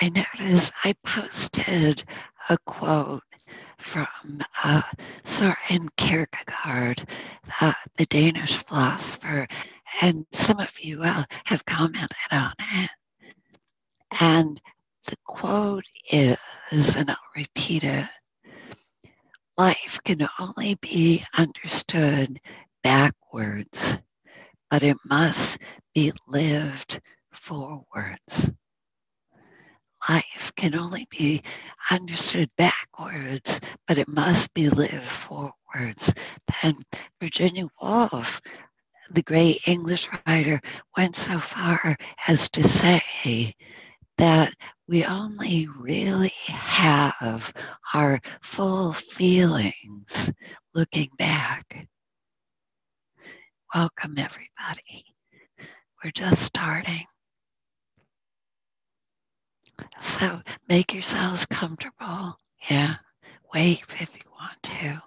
I noticed I posted a quote from uh, Soren Kierkegaard, uh, the Danish philosopher, and some of you uh, have commented on it. And the quote is, and I'll repeat it life can only be understood backwards, but it must be lived forwards. Life can only be understood backwards, but it must be lived forwards. Then Virginia Woolf, the great English writer, went so far as to say that we only really have our full feelings looking back. Welcome, everybody. We're just starting. So make yourselves comfortable. Yeah, wave if you want to.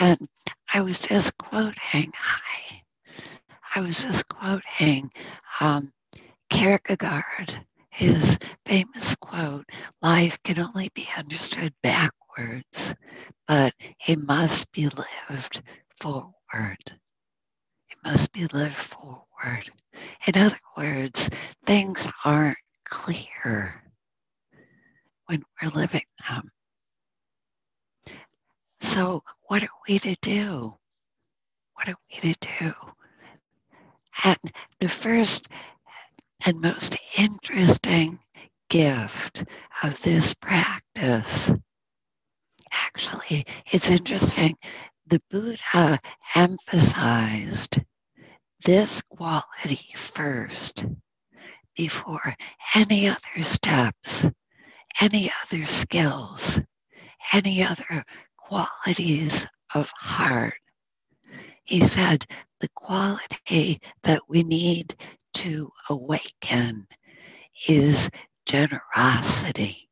And I was just quoting, I, I was just quoting um, Kierkegaard, his famous quote life can only be understood backwards, but it must be lived forward. It must be lived forward. In other words, things aren't clear when we're living them. So, what are we to do? What are we to do? And the first and most interesting gift of this practice. Actually, it's interesting. The Buddha emphasized this quality first before any other steps, any other skills, any other qualities of heart. He said the quality that we need to awaken is generosity.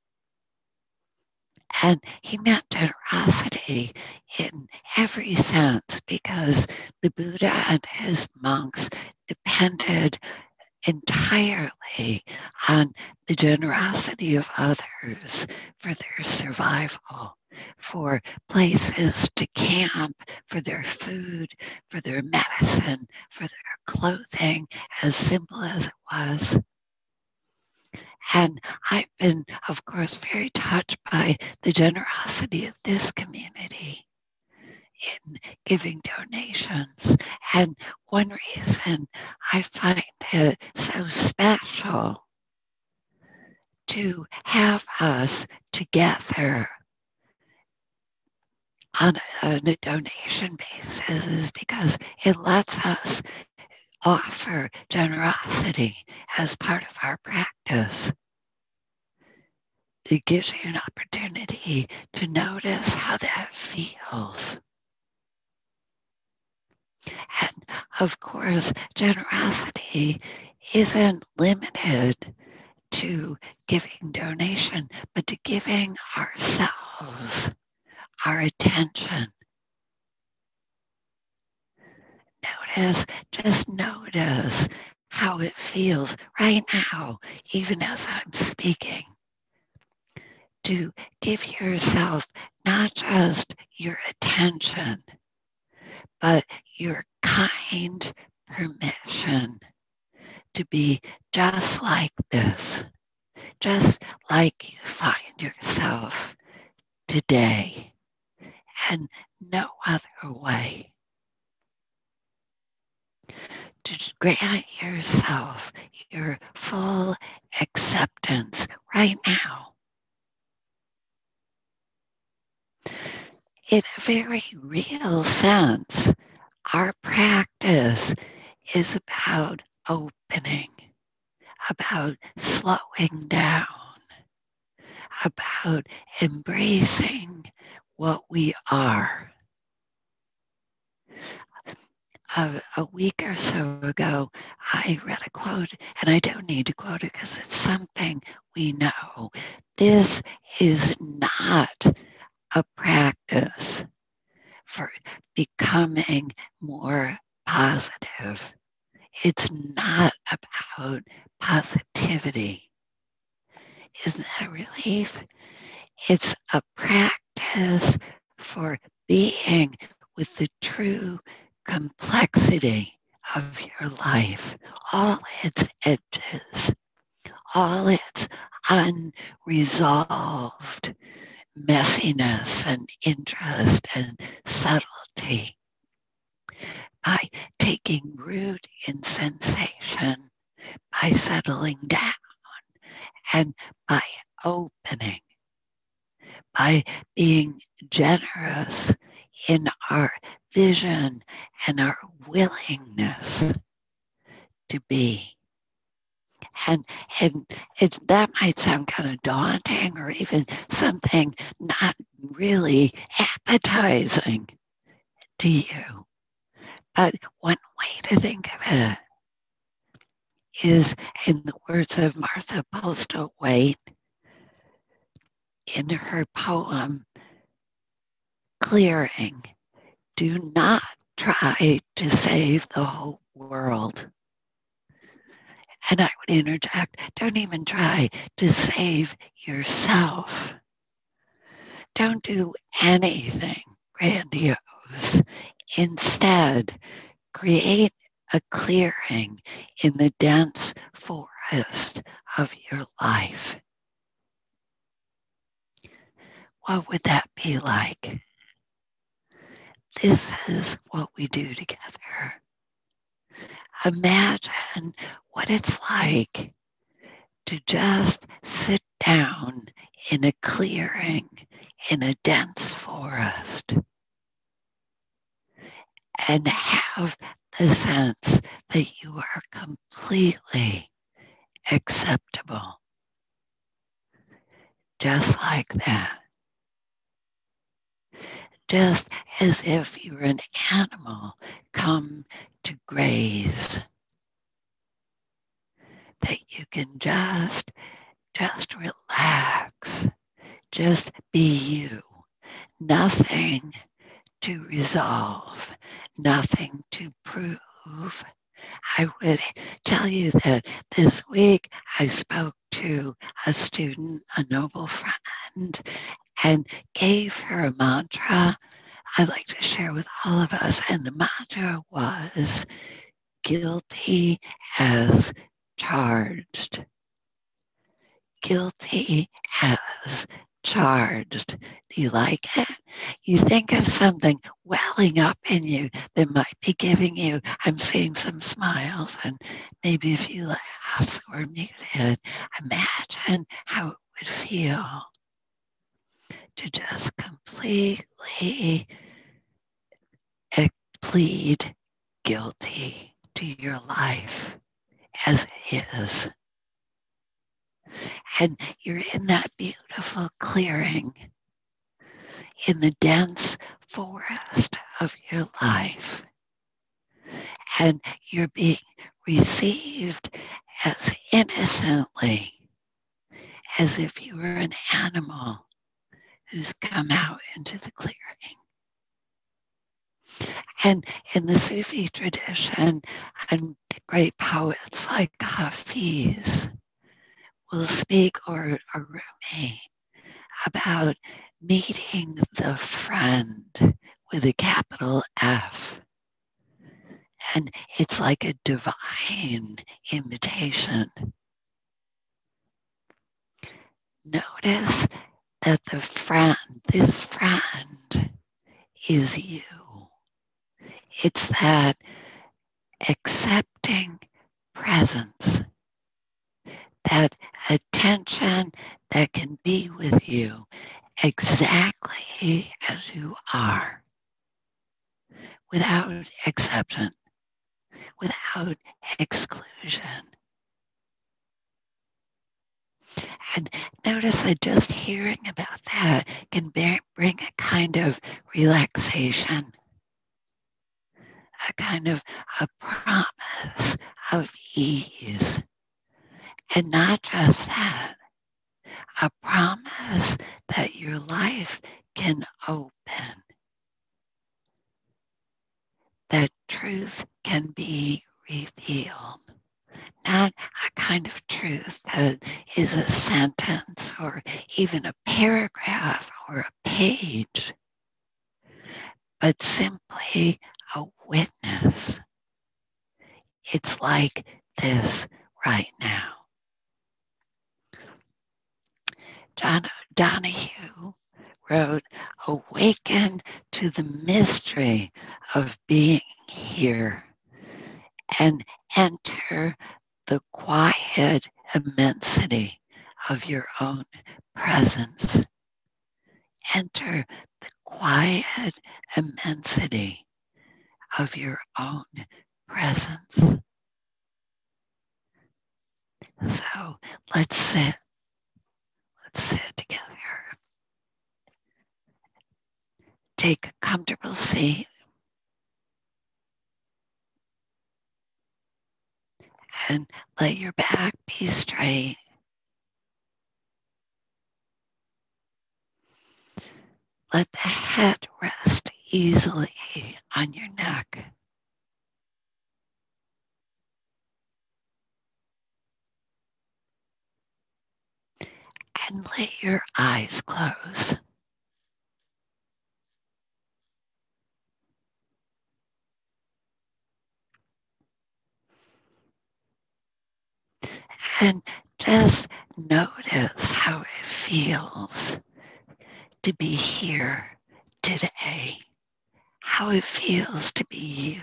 And he meant generosity in every sense because the Buddha and his monks depended entirely on the generosity of others for their survival, for places to camp, for their food, for their medicine, for their clothing, as simple as it was. And I've been, of course, very touched by the generosity of this community in giving donations. And one reason I find it so special to have us together on a, on a donation basis is because it lets us offer generosity as part of our practice. It gives you an opportunity to notice how that feels. And of course, generosity isn't limited to giving donation, but to giving ourselves our attention. Notice, just notice how it feels right now, even as I'm speaking. To give yourself not just your attention, but your kind permission to be just like this, just like you find yourself today, and no other way. To grant yourself your full acceptance right now. In a very real sense, our practice is about opening, about slowing down, about embracing what we are. A, a, week or so ago, I read a quote, and I don't need to quote it because it's something we know. This is not a practice for becoming more positive. it's not about positivity. Isn't that a relief? It's a practice for being with the true complexity of your life, all its edges, all its unresolved messiness and interest and subtlety by taking root in sensation, by settling down, and by opening, by being generous in our vision and our willingness to be. And, and it, that might sound kind of daunting or even something not really appetizing to you. But one way to think of it is, in the words of Martha Postlethwaite, in her poem, Clearing, do not try to save the whole world. And I would interject don't even try to save yourself. Don't do anything grandiose. Instead, create a clearing in the dense forest of your life. What would that be like? This is what we do together. Imagine what it's like to just sit down in a clearing in a dense forest and have the sense that you are completely acceptable. Just like that. Just as if you're an animal come to graze. That you can just, just relax, just be you. Nothing to resolve, nothing to prove. I would tell you that this week I spoke to a student, a noble friend, and gave her a mantra I'd like to share with all of us. And the mantra was guilty as charged. Guilty as charged. Do you like it? You think of something welling up in you that might be giving you, I'm seeing some smiles and maybe a few laughs or muted. Imagine how it would feel to just completely plead guilty to your life as it is and you're in that beautiful clearing in the dense forest of your life. And you're being received as innocently as if you were an animal who's come out into the clearing. And in the Sufi tradition, and great poets like Hafiz, will speak or, or Rumi about meeting the friend with a capital F. And it's like a divine invitation. Notice that the friend, this friend, is you. It's that accepting presence that attention that can be with you exactly as you are, without exception, without exclusion. And notice that just hearing about that can bring a kind of relaxation, a kind of a promise of ease and not just that, a promise that your life can open, that truth can be revealed. Not a kind of truth that is a sentence or even a paragraph or a page, but simply a witness. It's like this right now. John Donohue wrote, Awaken to the mystery of being here and enter the quiet immensity of your own presence. Enter the quiet immensity of your own presence. So let's sit. Let's sit together. Take a comfortable seat. And let your back be straight. Let the head rest easily on your neck. And let your eyes close. And just notice how it feels to be here today, how it feels to be you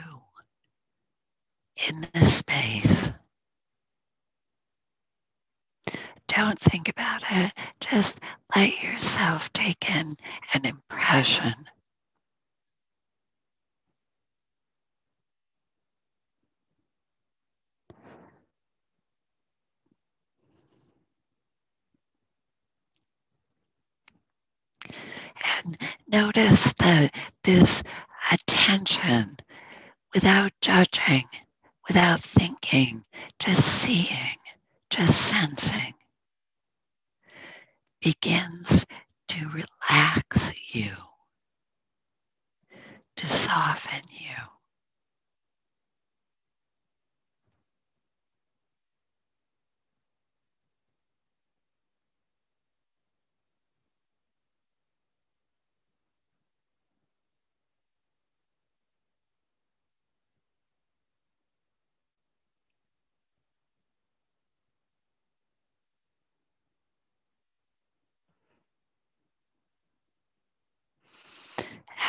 in this space. Don't think about it, just let yourself take in an impression. And notice that this attention without judging, without thinking, just seeing, just sensing begins to relax you, to soften you.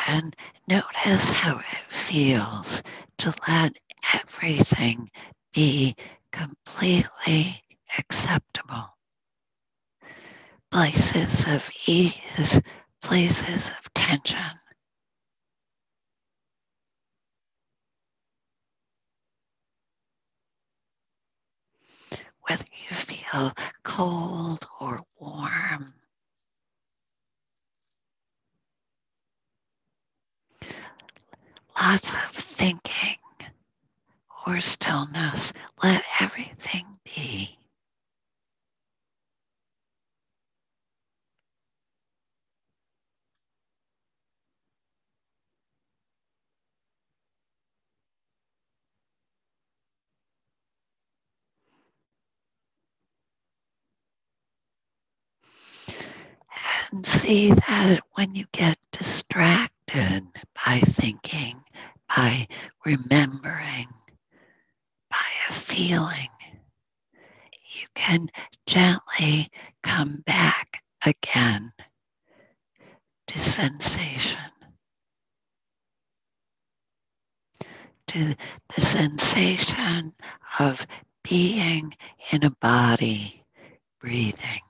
And notice how it feels to let everything be completely acceptable. Places of ease, places of tension. Whether you feel cold or warm, lots of thinking or stillness. Let everything be. And see that when you get distracted by thinking, by remembering, by a feeling, you can gently come back again to sensation, to the sensation of being in a body, breathing.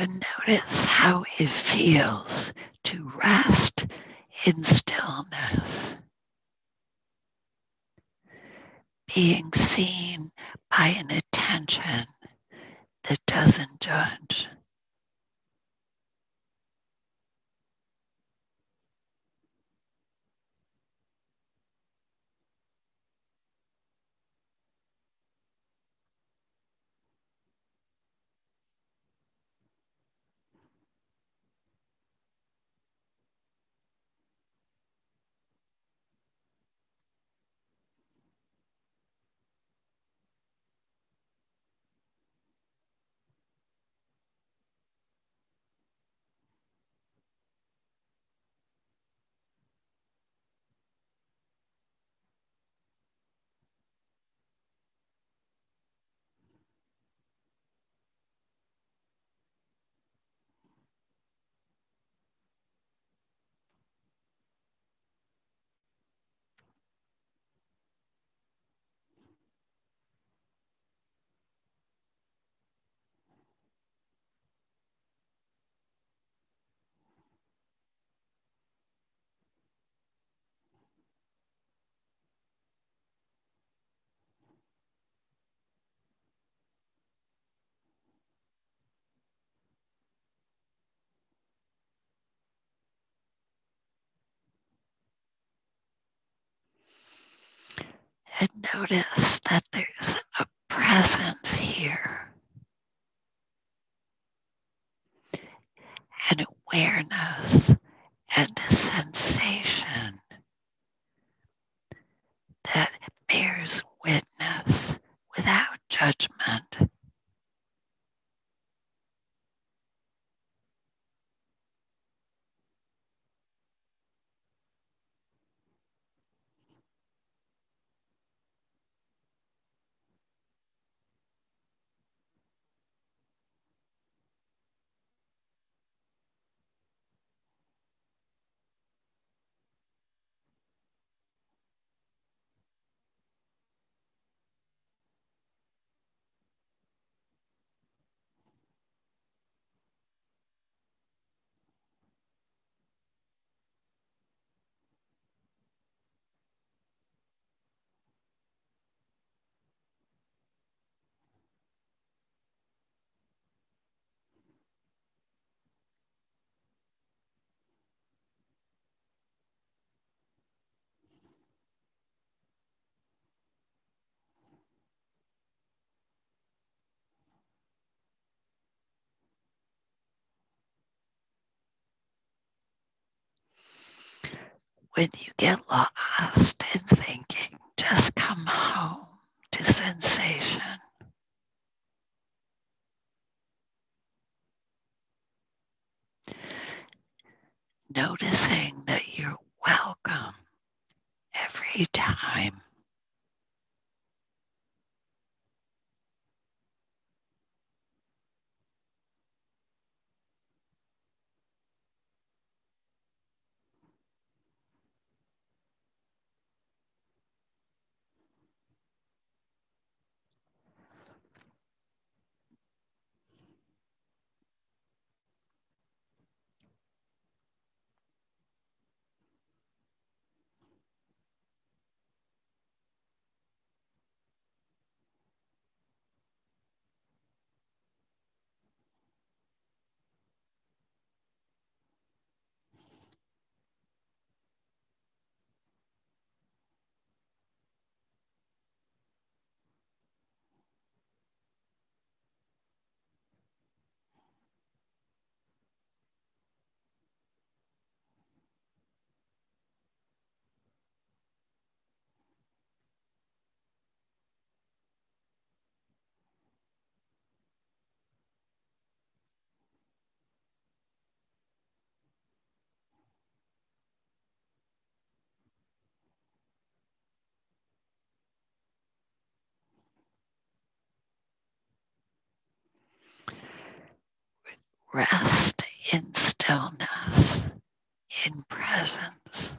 And notice how it feels to rest in stillness. Being seen by an attention that doesn't judge. And notice that there's a presence here, an awareness and a sensation that bears witness without judgment. When you get lost in thinking, just come home to sensation. Noticing that you're welcome every time. Rest in stillness, in presence.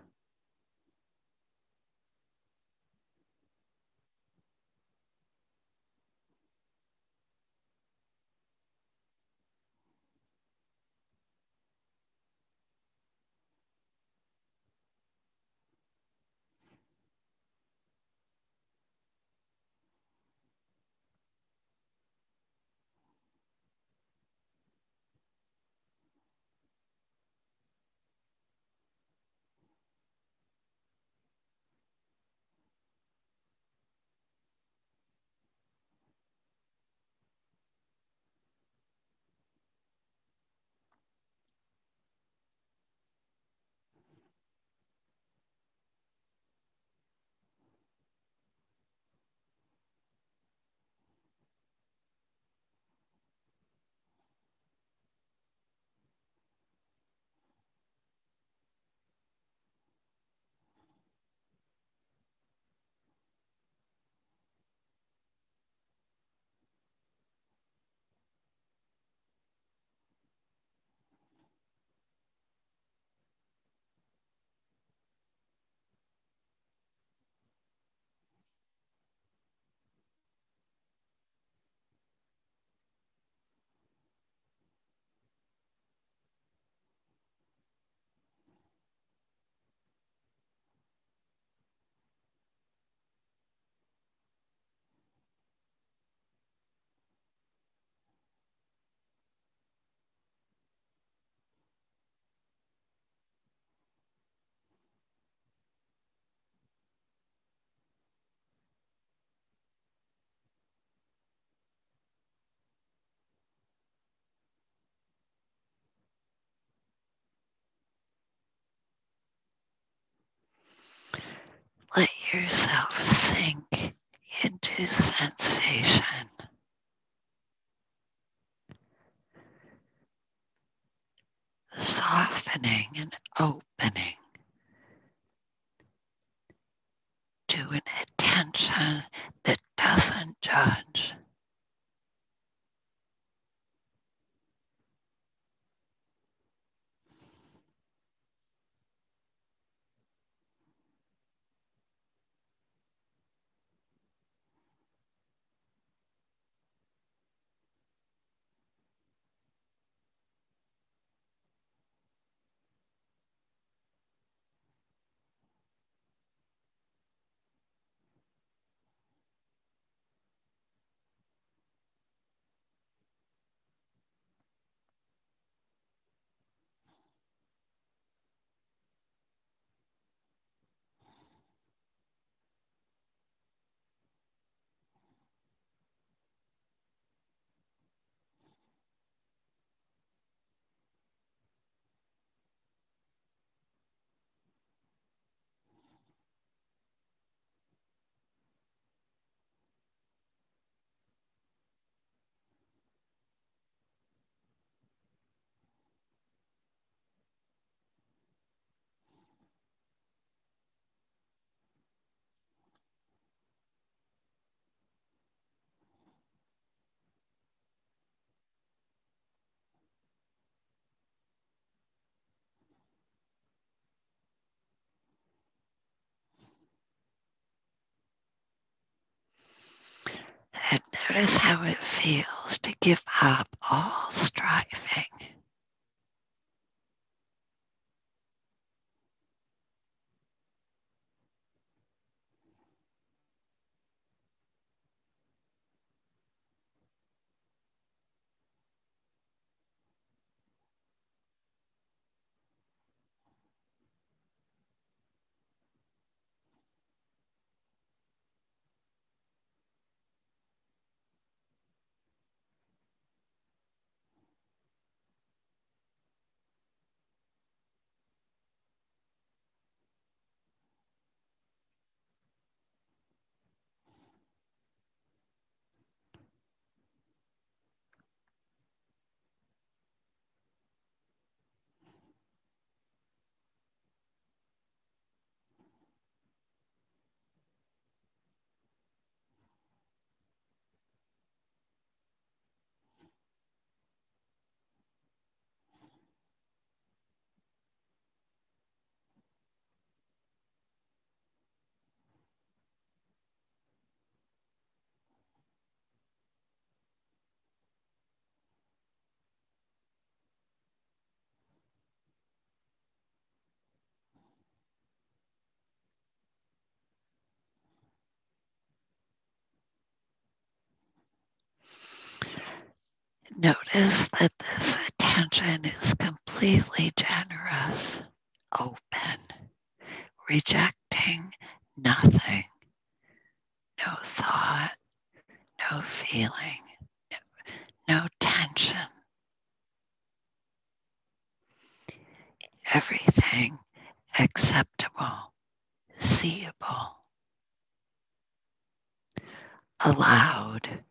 Let yourself sink into sensation. Softening and opening to an attention that doesn't judge. And notice how it feels to give up all striving. Notice that this attention is completely generous, open, rejecting nothing, no thought, no feeling, no tension. Everything acceptable, seeable, allowed.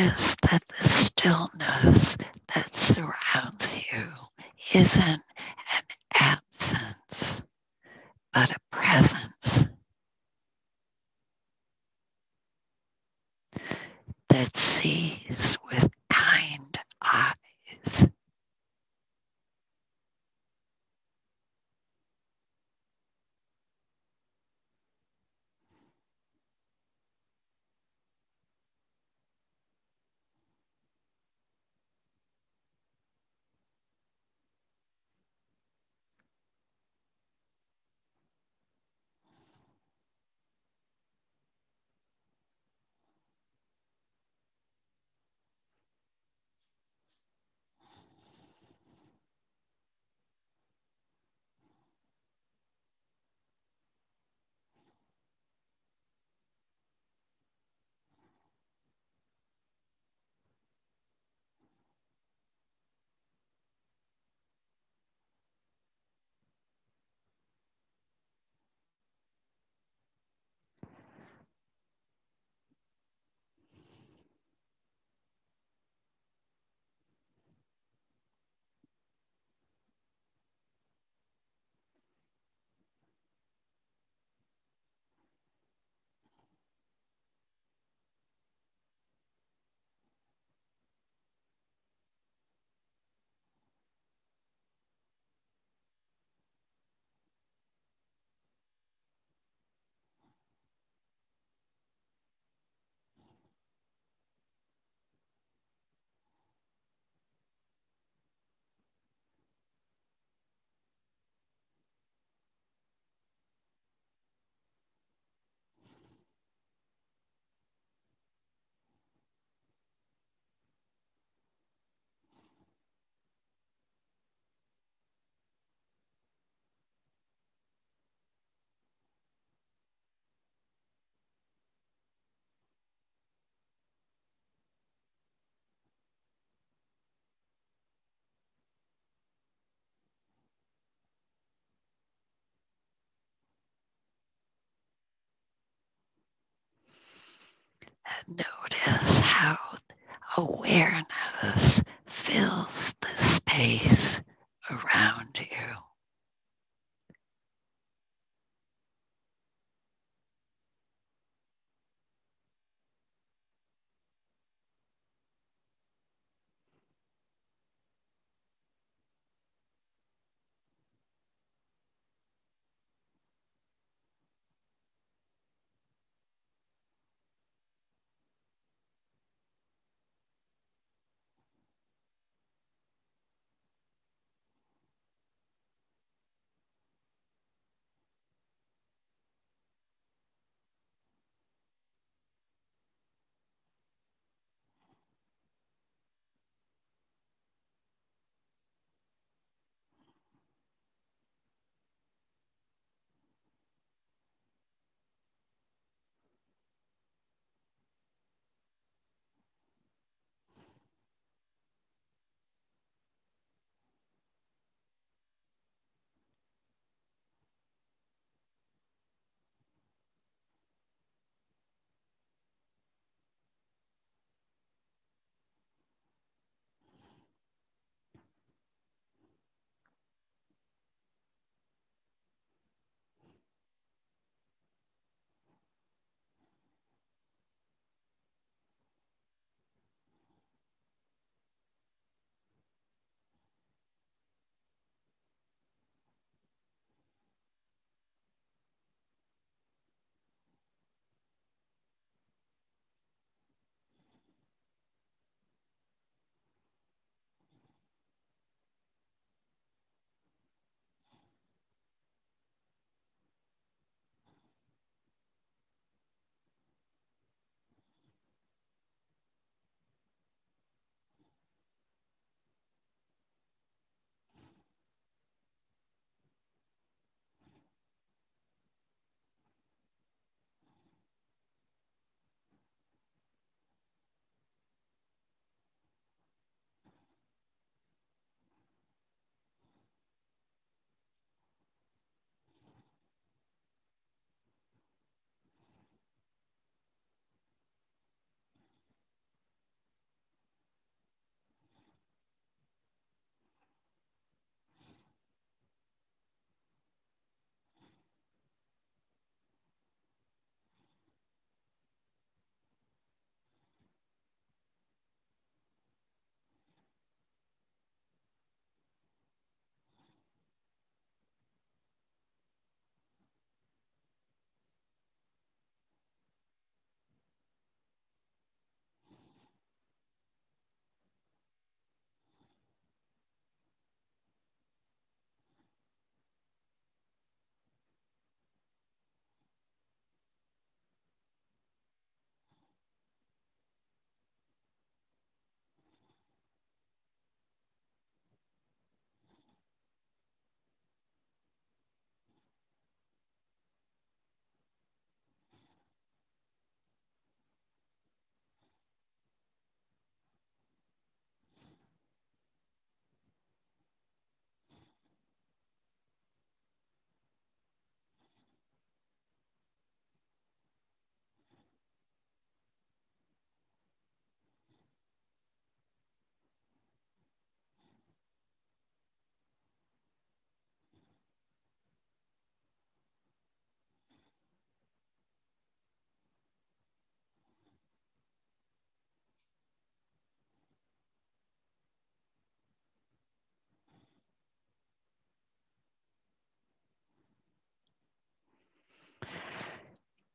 Notice that the stillness that surrounds you isn't an absence, but a awareness fills the space around you.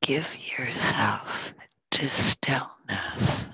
Give yourself to stillness.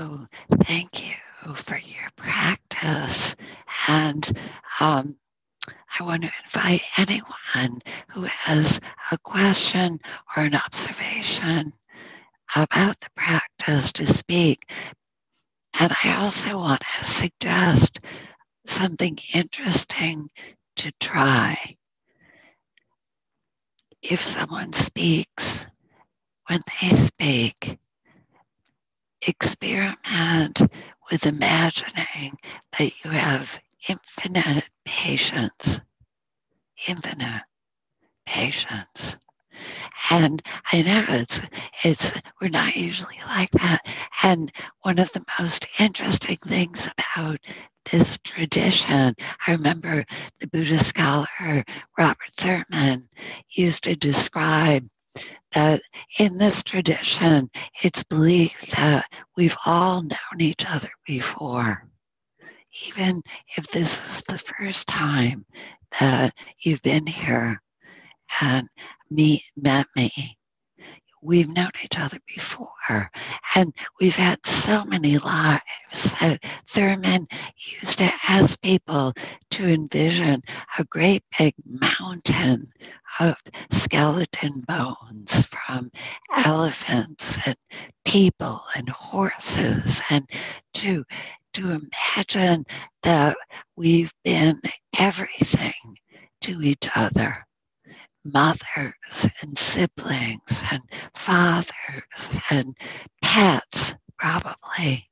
So, thank you for your practice. And um, I want to invite anyone who has a question or an observation about the practice to speak. And I also want to suggest something interesting to try. If someone speaks, when they speak, experiment with imagining that you have infinite patience, infinite patience. And I know it's it's we're not usually like that. And one of the most interesting things about this tradition, I remember the Buddhist scholar Robert Thurman used to describe that in this tradition, it's believed that we've all known each other before. Even if this is the first time that you've been here and me, met me, we've known each other before and we've had so many lives that Thurman used to ask people to envision a great big mountain of skeleton bones from elephants and people and horses and to to imagine that we've been everything to each other mothers and siblings and fathers and pets, probably,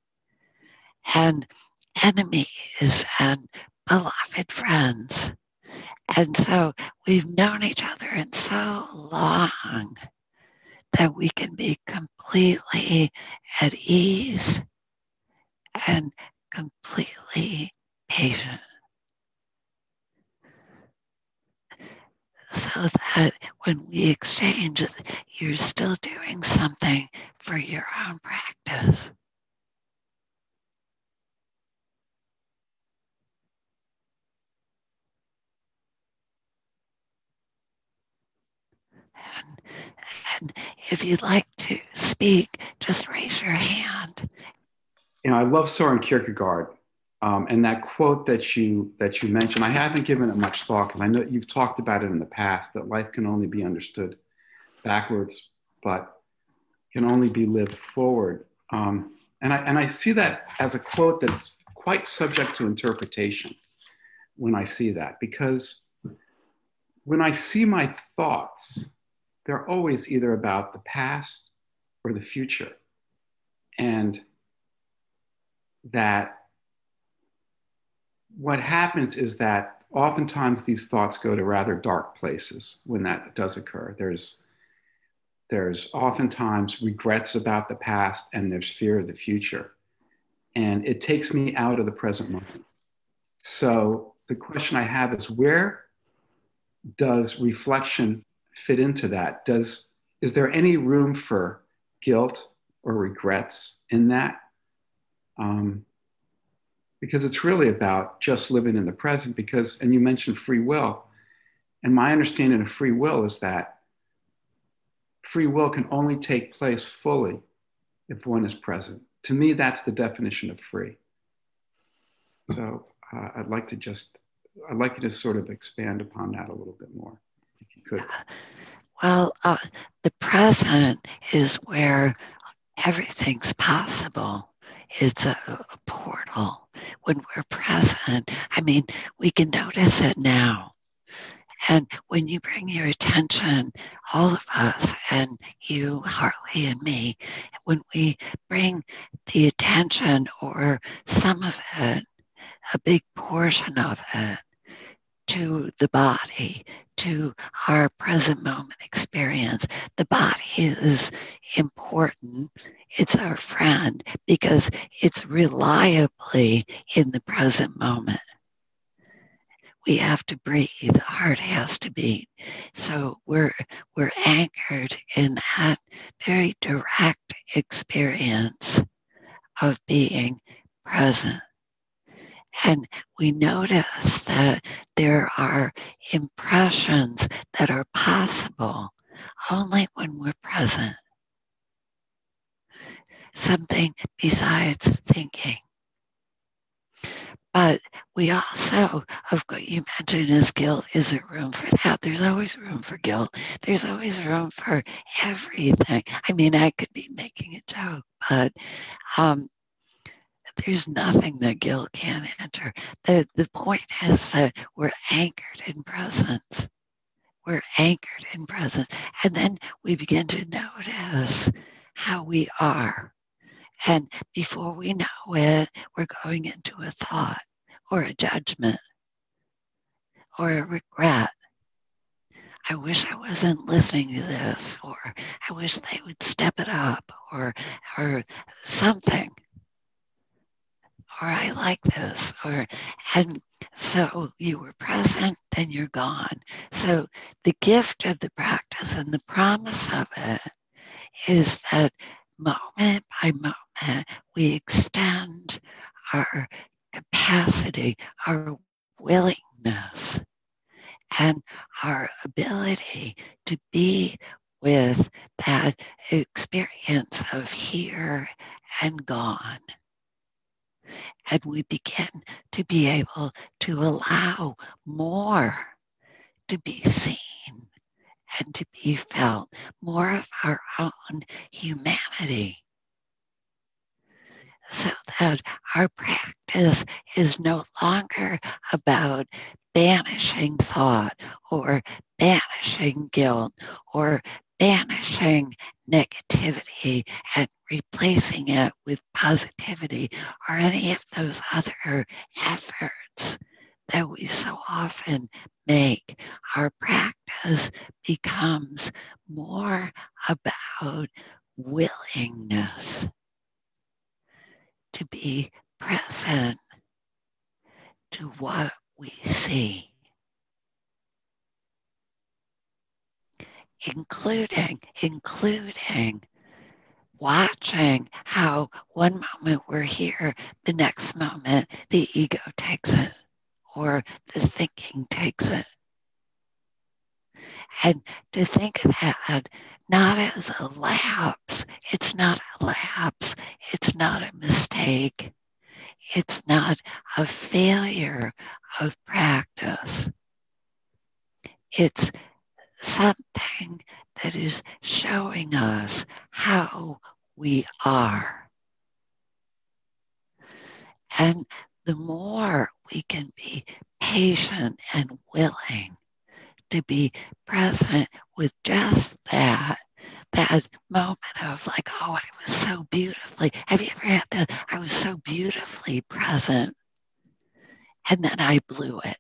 and enemies and beloved friends. And so we've known each other in so long that we can be completely at ease and completely patient. So that when we exchange, you're still doing something for your own practice. And, and if you'd like to speak, just raise your hand. You know, I love Soren Kierkegaard. Um, and that quote that you that you mentioned, I haven't given it much thought because I know you've talked about it in the past that life can only be understood backwards, but can only be lived forward. Um, and I and I see that as a quote that's quite subject to interpretation when I see that because when I see my thoughts, they're always either about the past or the future. And that what happens is that oftentimes these thoughts go to rather dark places when that does occur. There's there's oftentimes regrets about the past and there's fear of the future. And it takes me out of the present moment. So the question I have is where does reflection fit into that? Does is there any room for guilt or regrets in that? Um, because it's really about just living in the present. Because, and you mentioned free will, and my understanding of free will is that free will can only take place fully if one is present. To me, that's the definition of free. So uh, I'd like to just, I'd like you to sort of expand upon that a little bit more, if you could. Well, uh, the present is where everything's possible. It's a, a portal. When we're present, I mean, we can notice it now. And when you bring your attention, all of us, and you, Harley, and me, when we bring the attention or some of it, a big portion of it, to the body, to our present moment experience. The body is important. It's our friend because it's reliably in the present moment. We have to breathe, the heart has to beat. So we're we're anchored in that very direct experience of being present. And we notice that there are impressions that are possible only when we're present. Something besides thinking. But we also, of course, you mentioned is guilt. Is there room for that? There's always room for guilt. There's always room for everything. I mean, I could be making a joke, but um, there's nothing that guilt can't enter. The, the point is that we're anchored in presence. We're anchored in presence. And then we begin to notice how we are. And before we know it, we're going into a thought or a judgment or a regret. I wish I wasn't listening to this, or I wish they would step it up, or or something or I like this, or and so you were present, then you're gone. So the gift of the practice and the promise of it is that moment by moment we extend our capacity, our willingness, and our ability to be with that experience of here and gone and we begin to be able to allow more to be seen and to be felt, more of our own humanity. So that our practice is no longer about banishing thought or banishing guilt or banishing negativity and replacing it with positivity or any of those other efforts that we so often make. Our practice becomes more about willingness to be present to what we see. Including, including watching how one moment we're here, the next moment the ego takes it or the thinking takes it. And to think of that not as a lapse, it's not a lapse, it's not a mistake, it's not a failure of practice. It's something that is showing us how we are. And the more we can be patient and willing to be present with just that that moment of like, oh, I was so beautifully. Have you ever had that? I was so beautifully present. And then I blew it.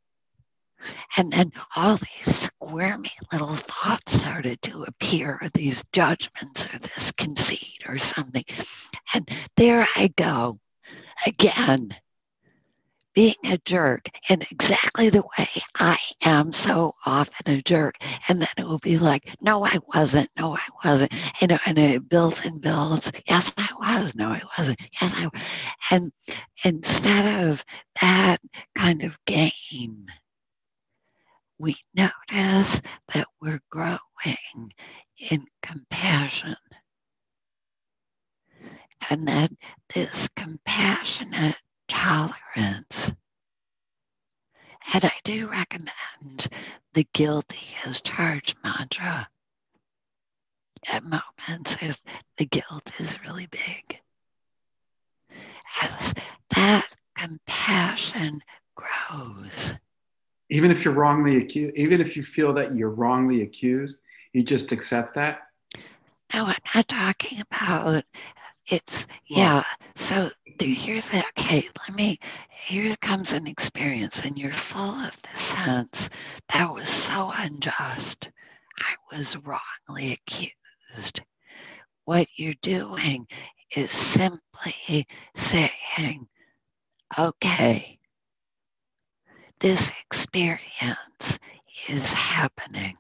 And then all these squirmy little thoughts started to appear, these judgments or this conceit or something. And there I go again being a jerk in exactly the way I am so often a jerk. And then it will be like, no, I wasn't. No, I wasn't. You know, and it builds and builds. Yes, I was. No, I wasn't. Yes, I was. And instead of that kind of game, we notice that we're growing in compassion. And that this compassionate tolerance. And I do recommend the guilty as charged mantra at moments if the guilt is really big. As that compassion grows. Even if you're wrongly accused, even if you feel that you're wrongly accused, you just accept that? No, I'm not talking about it's yeah. So there, here's that okay let me here comes an experience and you're full of the sense that was so unjust. I was wrongly accused. What you're doing is simply saying okay this experience is happening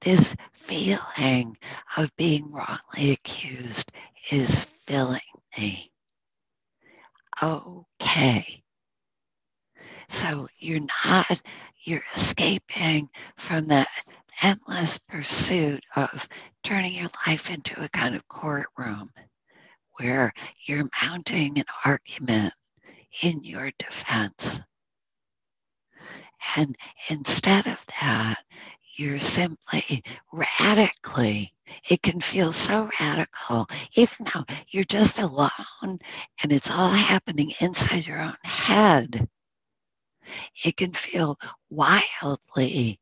this feeling of being wrongly accused is filling me. Okay. So you're not, you're escaping from that endless pursuit of turning your life into a kind of courtroom where you're mounting an argument in your defense. And instead of that, you're simply radically, it can feel so radical, even though you're just alone and it's all happening inside your own head. It can feel wildly,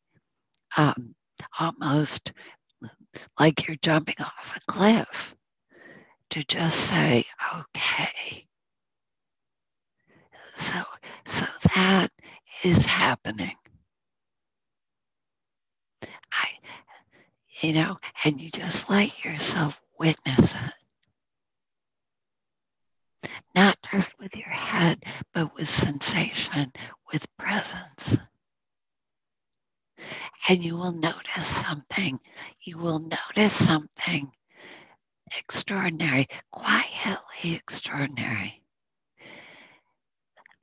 um, almost like you're jumping off a cliff to just say, okay. So, so that is happening. I, you know, and you just let yourself witness it. Not just with your head, but with sensation, with presence. And you will notice something. You will notice something extraordinary, quietly extraordinary.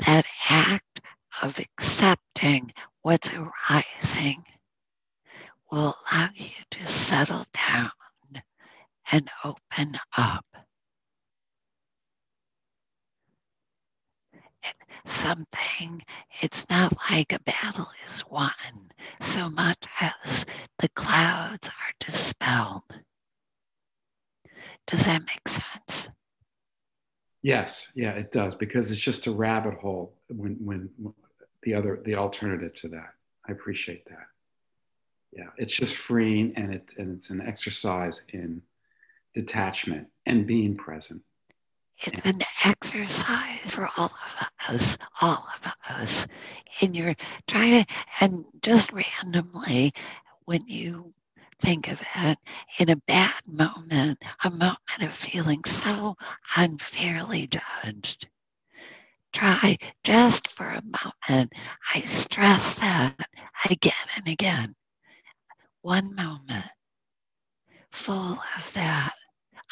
That act of accepting what's arising will allow you to settle down and open up. Something, it's not like a battle is won so much as the clouds are dispelled. Does that make sense? Yes, yeah, it does because it's just a rabbit hole when when the other the alternative to that. I appreciate that. Yeah it's just freeing and it and it's an exercise in detachment and being present. It's an exercise for all of us all of us and you're trying to and just randomly when you think of it in a bad moment a moment of feeling so unfairly judged. Try just for a moment. I stress that again and again. One moment. Full of that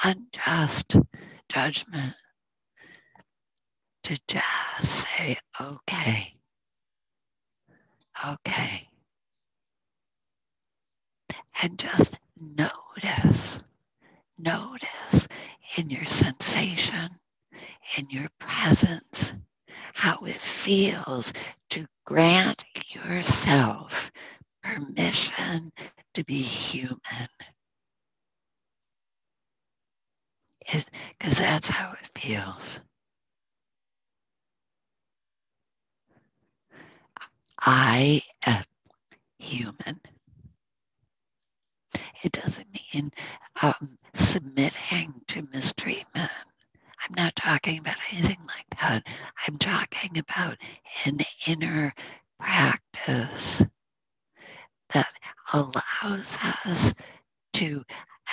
unjust judgment to just say, okay, okay. And just notice, notice in your sensation, in your presence, how it feels to grant yourself permission to be human. Because that's how it feels. I am human. It doesn't mean um, submitting to mistreatment. I'm not talking about anything like that. I'm talking about an inner practice that allows us to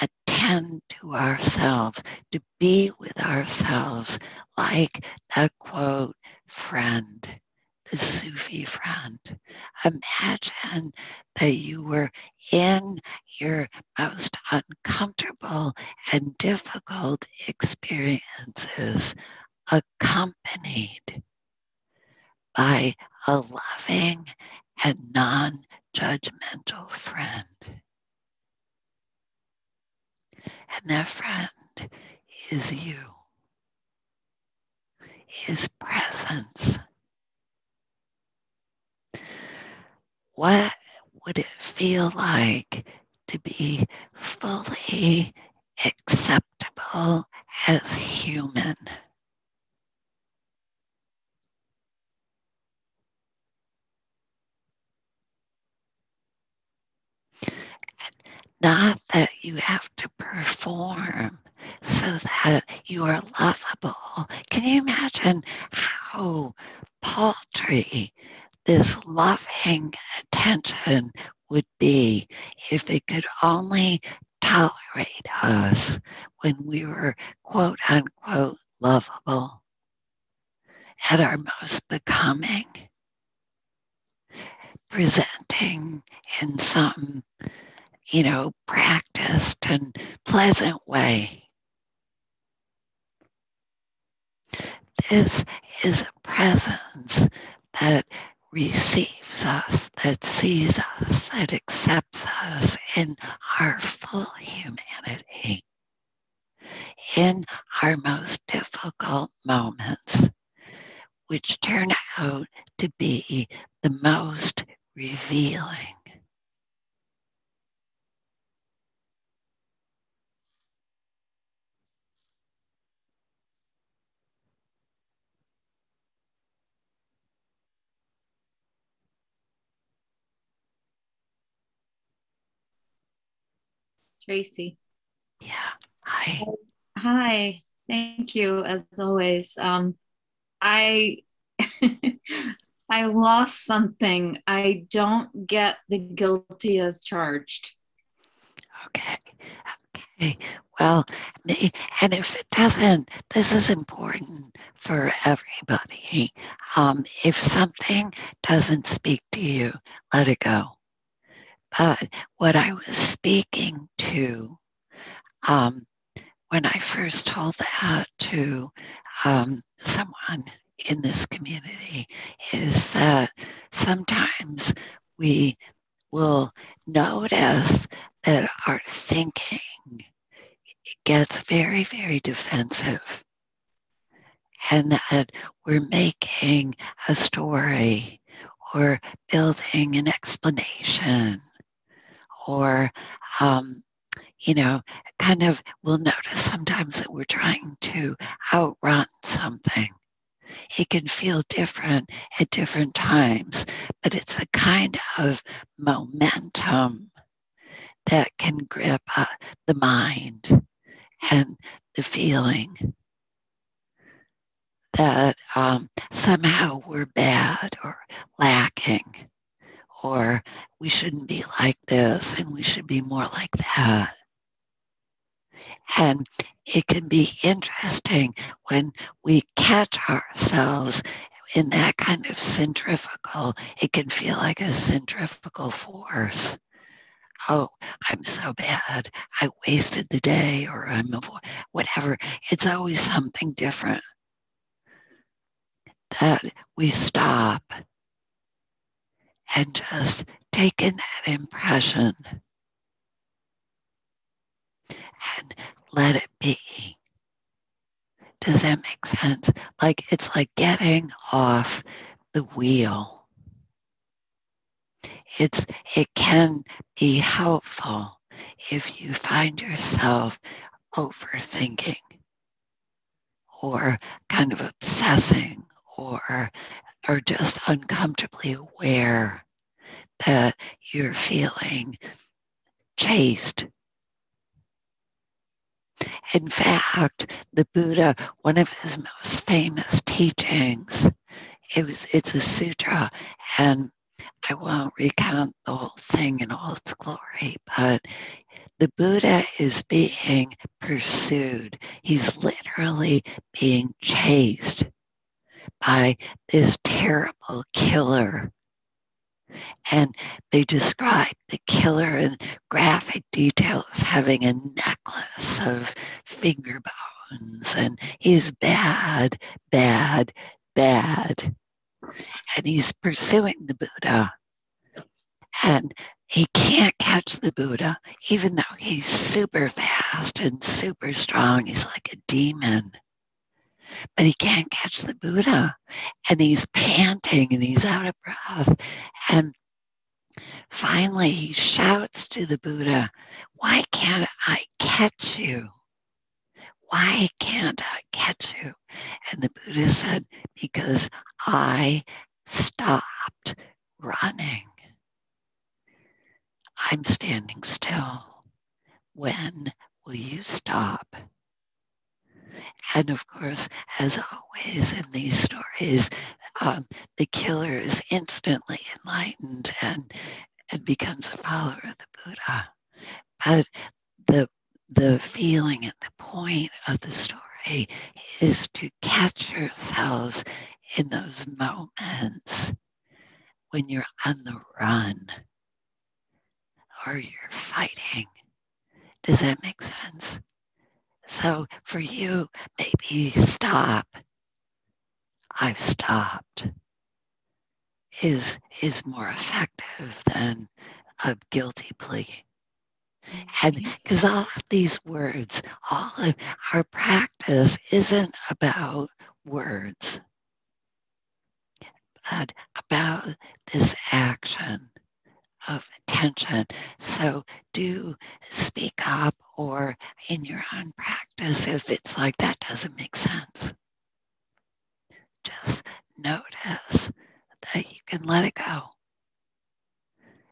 attend to ourselves, to be with ourselves like that quote friend the Sufi friend. Imagine that you were in your most uncomfortable and difficult experiences, accompanied by a loving and non judgmental friend. And that friend is you, his presence what would it feel like to be fully acceptable as human? Not that you have to perform so that you are lovable. Can you imagine how paltry this loving attention would be if it could only tolerate us when we were quote unquote lovable at our most becoming, presenting in some, you know, practiced and pleasant way. This is a presence that receives us, that sees us, that accepts us in our full humanity, in our most difficult moments, which turn out to be the most revealing. Tracy. Yeah. Hi. Hi. Thank you as always. Um, I I lost something. I don't get the guilty as charged. Okay. Okay. Well, and if it doesn't, this is important for everybody. Um, if something doesn't speak to you, let it go. But what I was speaking to um, when I first told that to um, someone in this community is that sometimes we will notice that our thinking gets very, very defensive and that we're making a story or building an explanation or um, you know, kind of we'll notice sometimes that we're trying to outrun something. It can feel different at different times, but it's a kind of momentum that can grip uh, the mind and the feeling that um, somehow we're bad or lacking or we shouldn't be like this and we should be more like that. And it can be interesting when we catch ourselves in that kind of centrifugal, it can feel like a centrifugal force. Oh, I'm so bad. I wasted the day, or I'm a, whatever. It's always something different. That we stop and just take in that impression and let it be. Does that make sense? Like it's like getting off the wheel. It's it can be helpful if you find yourself overthinking or kind of obsessing or or just uncomfortably aware that you're feeling chased. In fact, the Buddha, one of his most famous teachings, it was it's a sutra, and I won't recount the whole thing in all its glory, but the Buddha is being pursued. He's literally being chased by this terrible killer. And they describe the killer in graphic details having a necklace of finger bones. And he's bad, bad, bad. And he's pursuing the Buddha. And he can't catch the Buddha, even though he's super fast and super strong. He's like a demon. But he can't catch the Buddha. And he's panting and he's out of breath. And finally, he shouts to the Buddha, Why can't I catch you? Why can't I catch you? And the Buddha said, Because I stopped running. I'm standing still. When will you stop? And of course, as always in these stories, um, the killer is instantly enlightened and, and becomes a follower of the Buddha. But the, the feeling and the point of the story is to catch yourselves in those moments when you're on the run or you're fighting. Does that make sense? So for you, maybe stop. I've stopped is is more effective than a guilty plea. And because all of these words, all of our practice isn't about words, but about this action of attention. So do speak up or in your own practice if it's like that doesn't make sense. Just notice that you can let it go.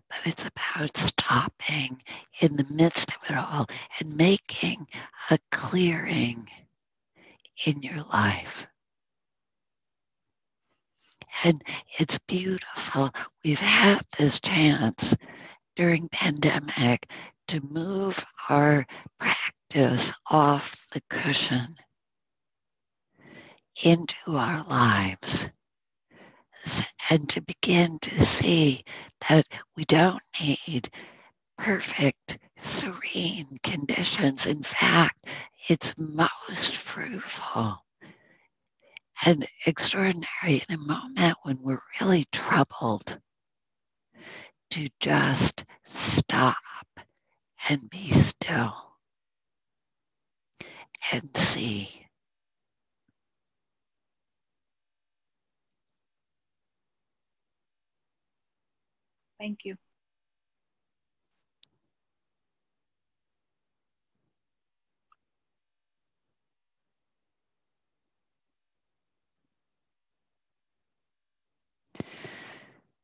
But it's about stopping in the midst of it all and making a clearing in your life. And it's beautiful. We've had this chance during pandemic to move our practice off the cushion into our lives and to begin to see that we don't need perfect, serene conditions. In fact, it's most fruitful and extraordinary in a moment when we're really troubled to just stop and be still and see. Thank you.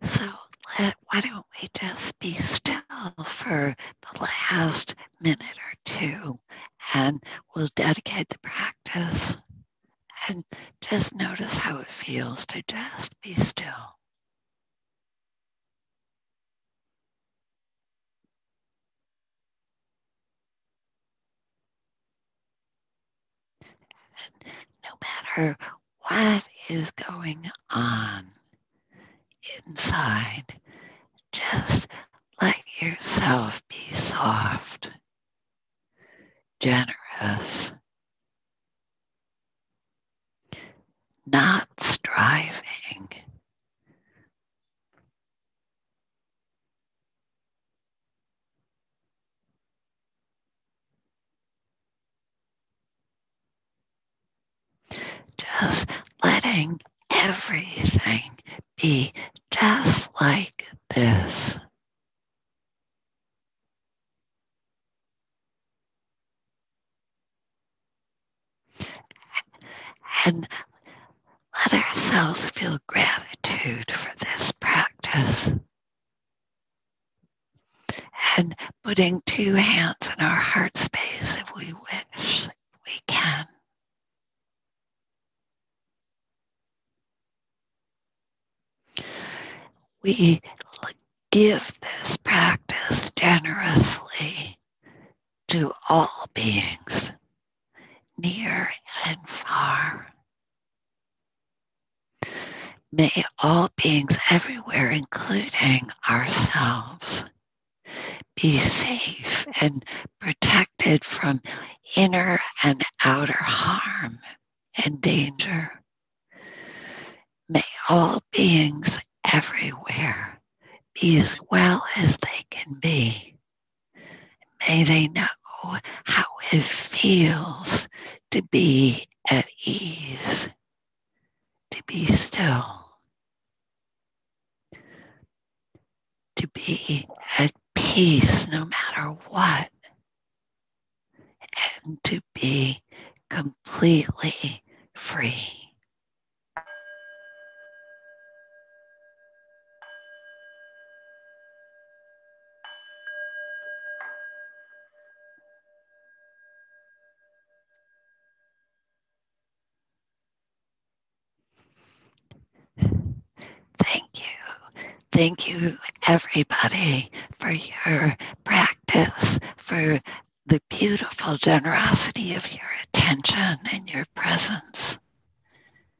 So let, why don't we just be still for the last minute or two and we'll dedicate the practice and just notice how it feels to just be still. No matter what is going on, inside. Just let yourself be soft, generous, not striving. Just letting everything be just like this. And let ourselves feel gratitude for this practice. and putting two hands in our heart space if we wish we can. We give this practice generously to all beings, near and far. May all beings everywhere, including ourselves, be safe and protected from inner and outer harm and danger. May all beings everywhere be as well as they can be. May they know how it feels to be at ease, to be still. to be at peace no matter what, and to be completely free. Thank you, everybody, for your practice, for the beautiful generosity of your attention and your presence.